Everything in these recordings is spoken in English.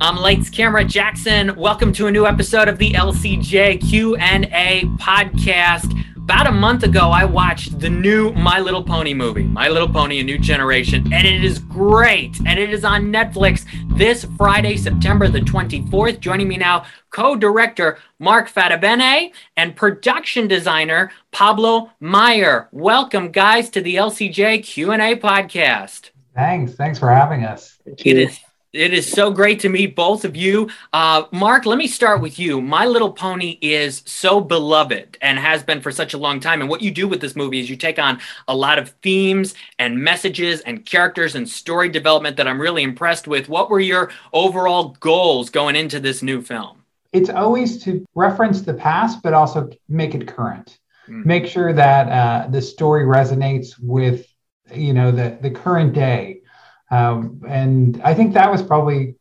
I'm Lights Camera Jackson. Welcome to a new episode of the LCJ Q&A podcast. About a month ago, I watched the new My Little Pony movie, My Little Pony: A New Generation, and it is great. And it is on Netflix this Friday, September the 24th. Joining me now, co-director Mark Fattibene and production designer Pablo Meyer. Welcome, guys, to the LCJ Q&A podcast. Thanks. Thanks for having us. It is it is so great to meet both of you. Uh, Mark, let me start with you. My Little Pony is so beloved and has been for such a long time. And what you do with this movie is you take on a lot of themes and messages and characters and story development that I'm really impressed with. What were your overall goals going into this new film? It's always to reference the past, but also make it current. Mm-hmm. Make sure that uh, the story resonates with, you know, the, the current day um, and I think that was probably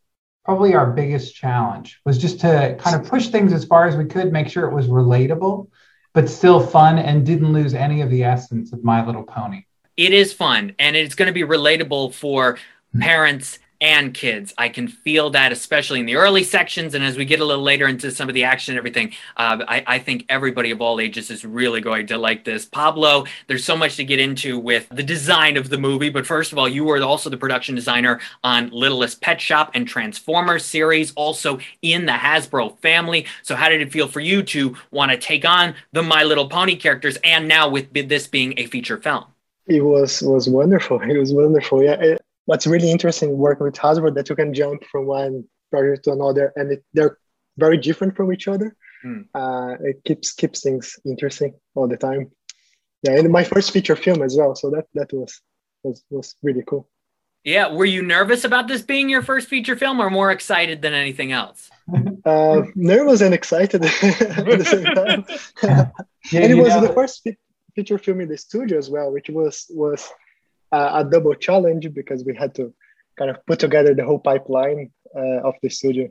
probably our biggest challenge was just to kind of push things as far as we could, make sure it was relatable, but still fun and didn't lose any of the essence of My Little Pony. It is fun and it's going to be relatable for parents and kids. I can feel that, especially in the early sections. And as we get a little later into some of the action and everything, uh, I, I, think everybody of all ages is really going to like this. Pablo, there's so much to get into with the design of the movie. But first of all, you were also the production designer on Littlest Pet Shop and Transformers series, also in the Hasbro family. So, how did it feel for you to want to take on the My Little Pony characters and now with this being a feature film? It was was wonderful. It was wonderful. Yeah, it, what's really interesting working with Hasbro that you can jump from one project to another and it, they're very different from each other. Mm. Uh, it keeps keeps things interesting all the time. Yeah, and my first feature film as well, so that that was was was really cool. Yeah, were you nervous about this being your first feature film, or more excited than anything else? Uh, nervous and excited at the same time. yeah, and it was know. the first feature film in the studio as well, which was was a double challenge because we had to kind of put together the whole pipeline uh, of the studio.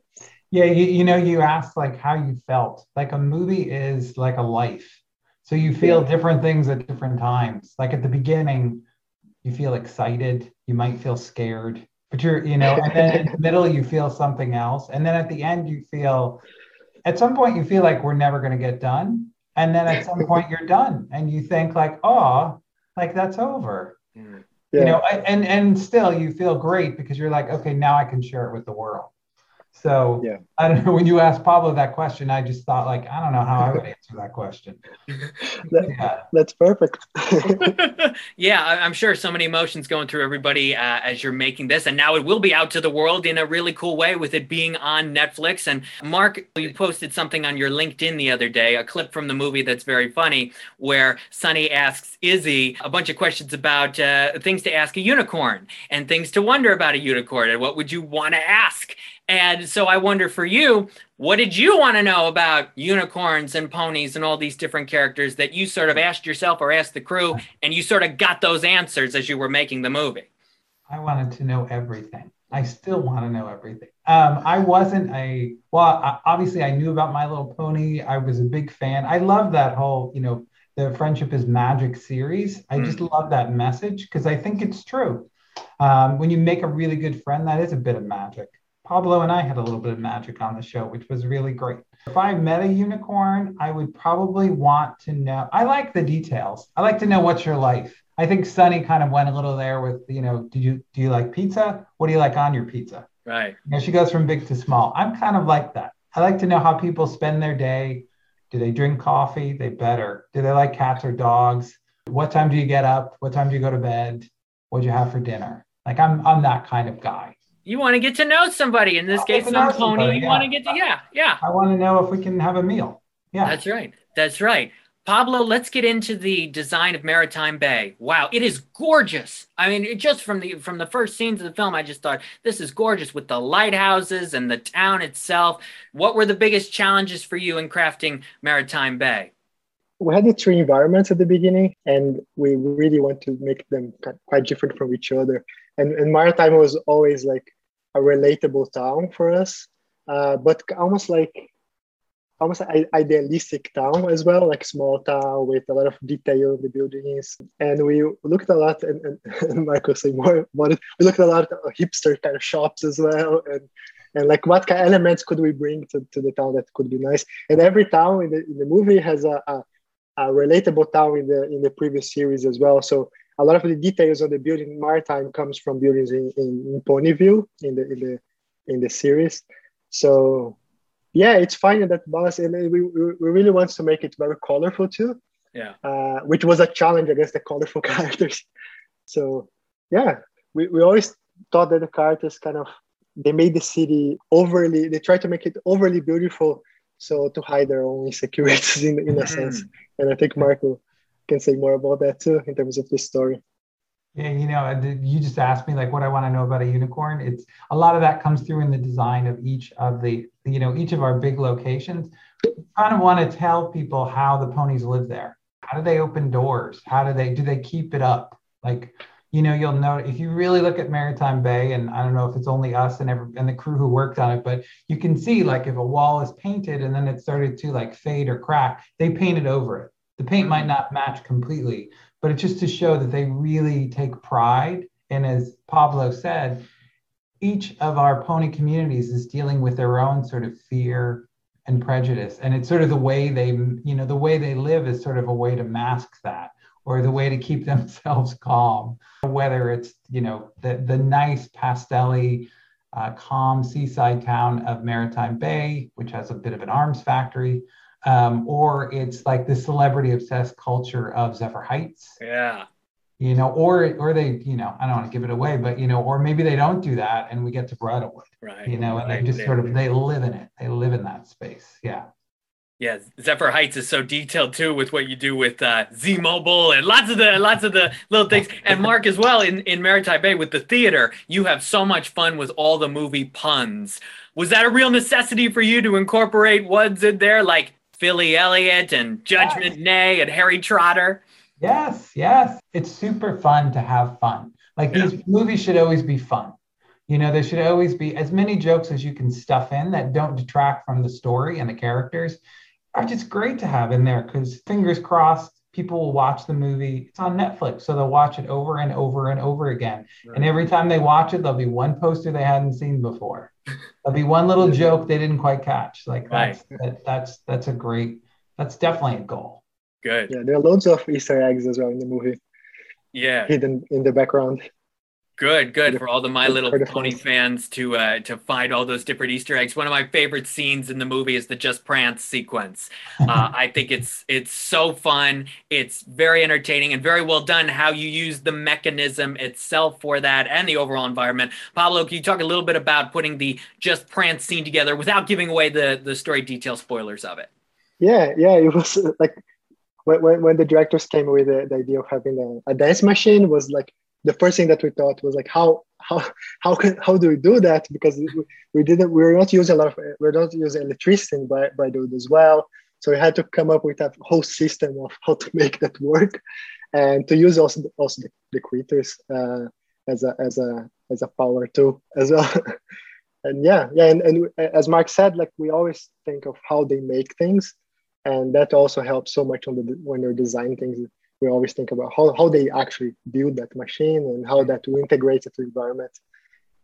Yeah, you, you know, you asked like how you felt. Like a movie is like a life. So you feel yeah. different things at different times. Like at the beginning, you feel excited, you might feel scared, but you're, you know, and then in the middle, you feel something else. And then at the end, you feel, at some point, you feel like we're never going to get done. And then at some point, you're done and you think, like, oh, like that's over yeah. you know and and still you feel great because you're like okay now i can share it with the world so yeah. I don't know. When you asked Pablo that question, I just thought like I don't know how I would answer that question. that, yeah. That's perfect. yeah, I'm sure so many emotions going through everybody uh, as you're making this, and now it will be out to the world in a really cool way with it being on Netflix. And Mark, you posted something on your LinkedIn the other day, a clip from the movie that's very funny, where Sunny asks Izzy a bunch of questions about uh, things to ask a unicorn and things to wonder about a unicorn, and what would you want to ask? And so I wonder for you, what did you want to know about unicorns and ponies and all these different characters that you sort of asked yourself or asked the crew and you sort of got those answers as you were making the movie? I wanted to know everything. I still want to know everything. Um, I wasn't a well. Obviously, I knew about My Little Pony. I was a big fan. I love that whole, you know, the friendship is magic series. I just mm. love that message because I think it's true. Um, when you make a really good friend, that is a bit of magic. Pablo and I had a little bit of magic on the show, which was really great. If I met a unicorn, I would probably want to know. I like the details. I like to know what's your life. I think Sunny kind of went a little there with, you know, do you do you like pizza? What do you like on your pizza? Right. You know, she goes from big to small. I'm kind of like that. I like to know how people spend their day. Do they drink coffee? They better. Do they like cats or dogs? What time do you get up? What time do you go to bed? What'd you have for dinner? Like I'm I'm that kind of guy you want to get to know somebody. In this I'll case, some pony. Somebody, you yeah. want to get to yeah, yeah. I want to know if we can have a meal. Yeah, that's right. That's right. Pablo, let's get into the design of Maritime Bay. Wow, it is gorgeous. I mean, just from the from the first scenes of the film, I just thought this is gorgeous with the lighthouses and the town itself. What were the biggest challenges for you in crafting Maritime Bay? We had the three environments at the beginning, and we really want to make them quite different from each other. And, and Maritime was always like a relatable town for us, uh, but almost like almost idealistic town as well, like small town with a lot of detail in the buildings. And we looked a lot, and, and, and Marco say more about it. We looked a lot at hipster kind of shops as well, and and like what kind of elements could we bring to, to the town that could be nice. And every town in the in the movie has a, a, a relatable town in the in the previous series as well. So a lot of the details of the building maritime comes from buildings in, in, in Ponyville in the in the in the series. So yeah, it's finding that balance, and we, we really want to make it very colorful too. Yeah, uh, which was a challenge against the colorful characters. So yeah, we, we always thought that the characters kind of they made the city overly they tried to make it overly beautiful so to hide their own insecurities in, in a mm-hmm. sense and i think marco can say more about that too in terms of this story yeah, you know, you just asked me like what I want to know about a unicorn. It's a lot of that comes through in the design of each of the, you know, each of our big locations. We kind of want to tell people how the ponies live there. How do they open doors? How do they do they keep it up? Like, you know, you'll know if you really look at Maritime Bay, and I don't know if it's only us and every and the crew who worked on it, but you can see like if a wall is painted and then it started to like fade or crack, they painted over it. The paint might not match completely, but it's just to show that they really take pride. And as Pablo said, each of our pony communities is dealing with their own sort of fear and prejudice. And it's sort of the way they, you know, the way they live is sort of a way to mask that or the way to keep themselves calm. Whether it's, you know, the, the nice pastelly, uh, calm seaside town of Maritime Bay, which has a bit of an arms factory, um, or it's like the celebrity obsessed culture of Zephyr Heights. Yeah. You know, or or they, you know, I don't want to give it away, but you know, or maybe they don't do that, and we get to Bridlewood. Right. You know, and right. they just sort of they live in it. They live in that space. Yeah. Yeah, Zephyr Heights is so detailed too with what you do with uh, Z Mobile and lots of the lots of the little things. And Mark as well in in Maritime Bay with the theater, you have so much fun with all the movie puns. Was that a real necessity for you to incorporate ones in there like Filly Elliott and Judgment yes. Neigh and Harry Trotter. Yes, yes. It's super fun to have fun. Like yeah. these movies should always be fun. You know, there should always be as many jokes as you can stuff in that don't detract from the story and the characters are just great to have in there because fingers crossed, people will watch the movie. It's on Netflix, so they'll watch it over and over and over again. Right. And every time they watch it, there'll be one poster they hadn't seen before. There'll be one little joke they didn't quite catch. Like that's right. that, that's that's a great. That's definitely a goal. Good. Yeah, there are loads of Easter eggs as well in the movie. Yeah. Hidden in the background. Good, good for all the My Little Pony fans to uh, to find all those different Easter eggs. One of my favorite scenes in the movie is the Just Prance sequence. Uh, I think it's it's so fun. It's very entertaining and very well done. How you use the mechanism itself for that and the overall environment. Pablo, can you talk a little bit about putting the Just Prance scene together without giving away the the story detail spoilers of it? Yeah, yeah, it was like when when the directors came with the, the idea of having a, a dance machine was like the first thing that we thought was like how how how can how do we do that? Because we, we didn't we are not using a lot of we're not using electricity by by doing as well. So we had to come up with a whole system of how to make that work and to use also also the, the critters uh, as a as a as a power too as well. And yeah yeah and, and as mark said like we always think of how they make things and that also helps so much on the when they're designing things we always think about how, how they actually build that machine and how that will integrate it to the environment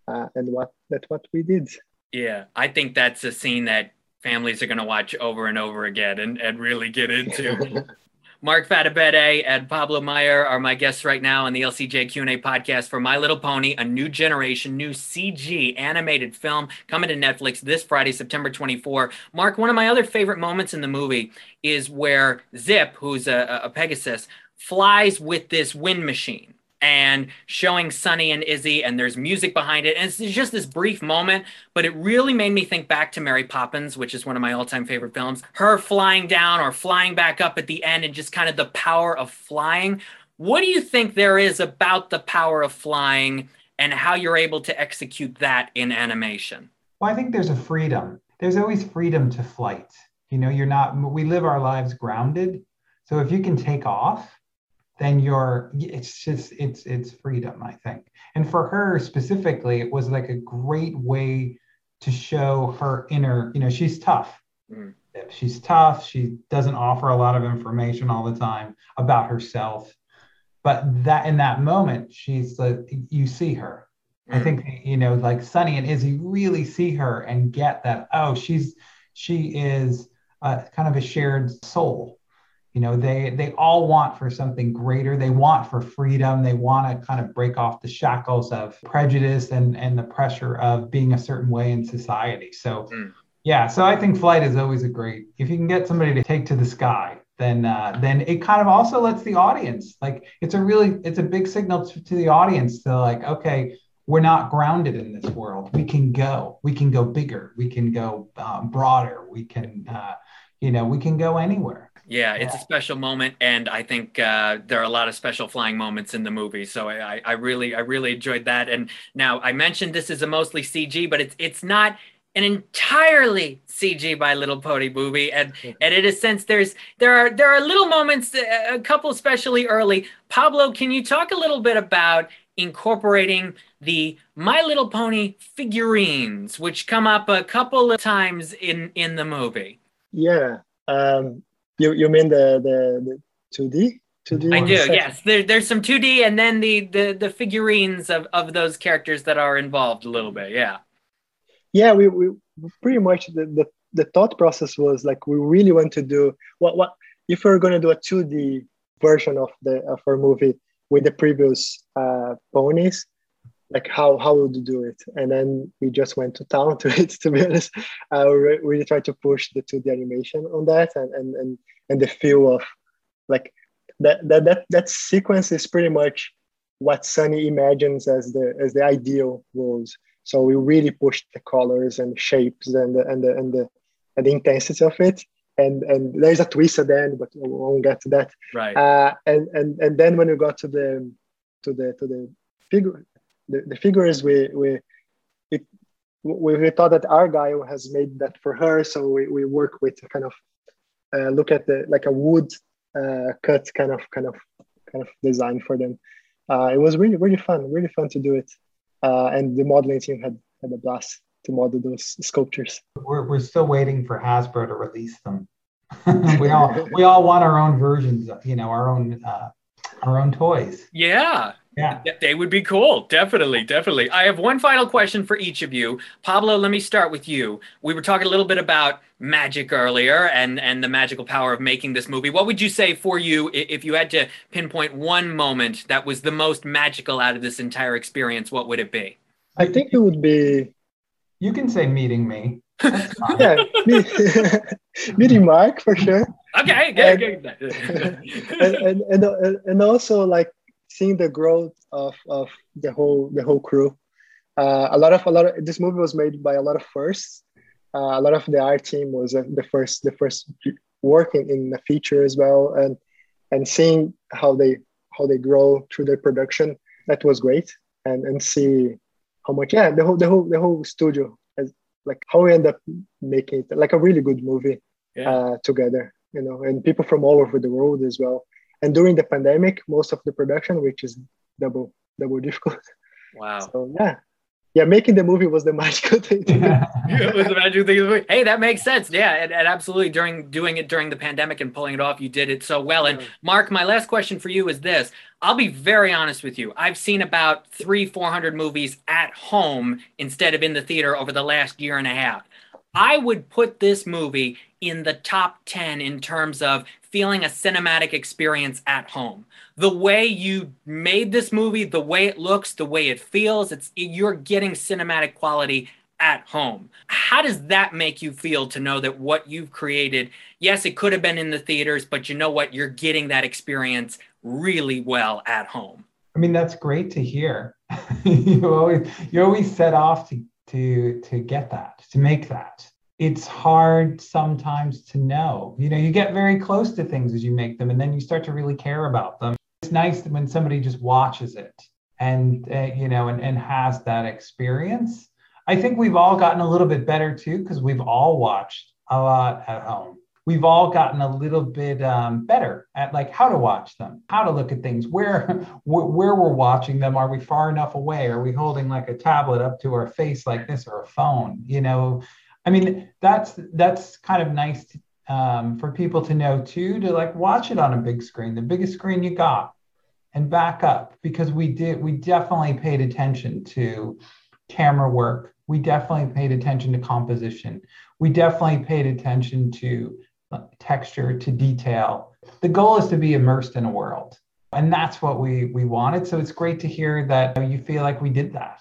uh, and what that's what we did yeah i think that's a scene that families are going to watch over and over again and, and really get into Mark Fattibene and Pablo Meyer are my guests right now on the LCJ Q&A podcast for My Little Pony, a new generation, new CG animated film coming to Netflix this Friday, September 24. Mark, one of my other favorite moments in the movie is where Zip, who's a, a Pegasus, flies with this wind machine and showing Sunny and Izzy, and there's music behind it. And it's just this brief moment, but it really made me think back to Mary Poppins, which is one of my all time favorite films. Her flying down or flying back up at the end, and just kind of the power of flying. What do you think there is about the power of flying and how you're able to execute that in animation? Well, I think there's a freedom. There's always freedom to flight. You know, you're not, we live our lives grounded. So if you can take off, then you're it's just it's it's freedom i think and for her specifically it was like a great way to show her inner you know she's tough mm. she's tough. She doesn't offer a lot of information all the time about herself. But that in that moment, she's like, you see her. Mm. I think you know, like Sunny and Izzy really see her and get that. Oh, she's she is uh, kind of a shared soul. You know, they they all want for something greater. They want for freedom. They want to kind of break off the shackles of prejudice and and the pressure of being a certain way in society. So. Mm yeah, so I think flight is always a great. If you can get somebody to take to the sky, then uh, then it kind of also lets the audience like it's a really it's a big signal to, to the audience to like okay we're not grounded in this world we can go we can go bigger we can go um, broader we can uh, you know we can go anywhere yeah, it's a special moment, and I think uh, there are a lot of special flying moments in the movie. So I, I really, I really enjoyed that. And now I mentioned this is a mostly CG, but it's it's not an entirely CG My Little Pony movie, and and in a sense, there's there are there are little moments, a couple especially early. Pablo, can you talk a little bit about incorporating the My Little Pony figurines, which come up a couple of times in in the movie? Yeah, um, you you mean the the two D? 2D I do, yes. There, there's some 2D and then the, the the figurines of, of those characters that are involved a little bit, yeah yeah, we, we pretty much the, the, the thought process was like we really want to do what what if we are going to do a 2D version of the of our movie with the previous uh, ponies, like how how would you do it? And then we just went to town to it. To be honest, uh, we really tried to push the 2D animation on that and and and, and the feel of like that that that that sequence is pretty much what Sunny imagines as the as the ideal roles. So we really pushed the colors and shapes and the, and the, and the, and the intensity of it. And, and there's a twist at the end, but we won't get to that. Right. Uh, and, and, and then when we got to the, to the, to the figure, the, the figures, we, we, it, we, we thought that Argyle has made that for her. So we, we work with kind of, uh, look at the, like a wood uh, cut kind of, kind of, kind of design for them. Uh, it was really, really fun, really fun to do it uh, and the modeling team had had a blast to model those sculptures. We're, we're still waiting for Hasbro to release them. we all we all want our own versions, you know, our own uh, our own toys. Yeah, yeah. They would be cool. Definitely. Definitely. I have one final question for each of you. Pablo, let me start with you. We were talking a little bit about magic earlier and, and the magical power of making this movie. What would you say for you if you had to pinpoint one moment that was the most magical out of this entire experience? What would it be? I think it would be. You can say meeting me. yeah, meeting Mark for sure. Okay, okay, and, and, and, and, and also like seeing the growth of, of the whole the whole crew. Uh, a lot of a lot of this movie was made by a lot of firsts. Uh, a lot of the art team was uh, the first the first working in the feature as well, and and seeing how they how they grow through their production that was great, and and see how much yeah the whole the whole the whole studio has like how we end up making it like a really good movie yeah. uh, together, you know, and people from all over the world as well and during the pandemic most of the production which is double double difficult. Wow. So yeah. Yeah making the movie was the magical thing yeah, it was the magical thing hey that makes sense. Yeah and, and, absolutely during doing it during the pandemic and pulling it off you did it so well. And mark my last question for you is this. I'll be very honest with you. I've seen about three 400 movies at home instead of in the theater over the last year and a half I would put this movie in the top 10 in terms of feeling a cinematic experience at home. The way you made this movie, the way it looks, the way it feels, it's you're getting cinematic quality at home. How does that make you feel to know that what you've created, yes, it could have been in the theaters, but you know what? You're getting that experience really well at home. I mean, that's great to hear. you always you always set off to to to get that, to make that. It's hard sometimes to know. You know, you get very close to things as you make them, and then you start to really care about them. It's nice when somebody just watches it and uh, you know and, and has that experience. I think we've all gotten a little bit better too because we've all watched a lot at home we've all gotten a little bit um, better at like how to watch them, how to look at things, where where we're watching them. Are we far enough away? Are we holding like a tablet up to our face like this or a phone? You know, I mean, that's that's kind of nice to, um, for people to know too, to like watch it on a big screen, the biggest screen you got, and back up because we did we definitely paid attention to camera work. We definitely paid attention to composition. We definitely paid attention to texture, to detail. The goal is to be immersed in a world. And that's what we we wanted. So it's great to hear that you feel like we did that.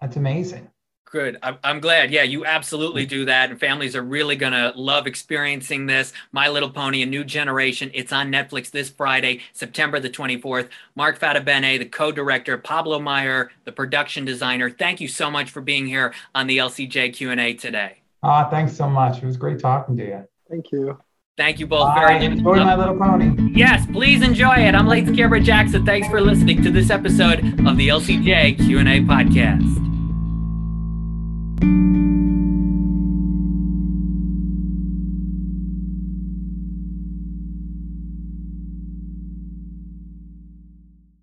That's amazing. Good. I'm glad. Yeah, you absolutely do that. And families are really going to love experiencing this. My Little Pony, A New Generation. It's on Netflix this Friday, September the 24th. Mark Fattibene, the co director, Pablo Meyer, the production designer. Thank you so much for being here on the LCJ Q&A today. Ah, thanks so much. It was great talking to you. Thank you. Thank you both Bye. very much. Enjoy My Little Pony. Yes, please enjoy it. I'm Lights Camera Jackson. Thanks for listening to this episode of the LCJ Q&A podcast. Thank you.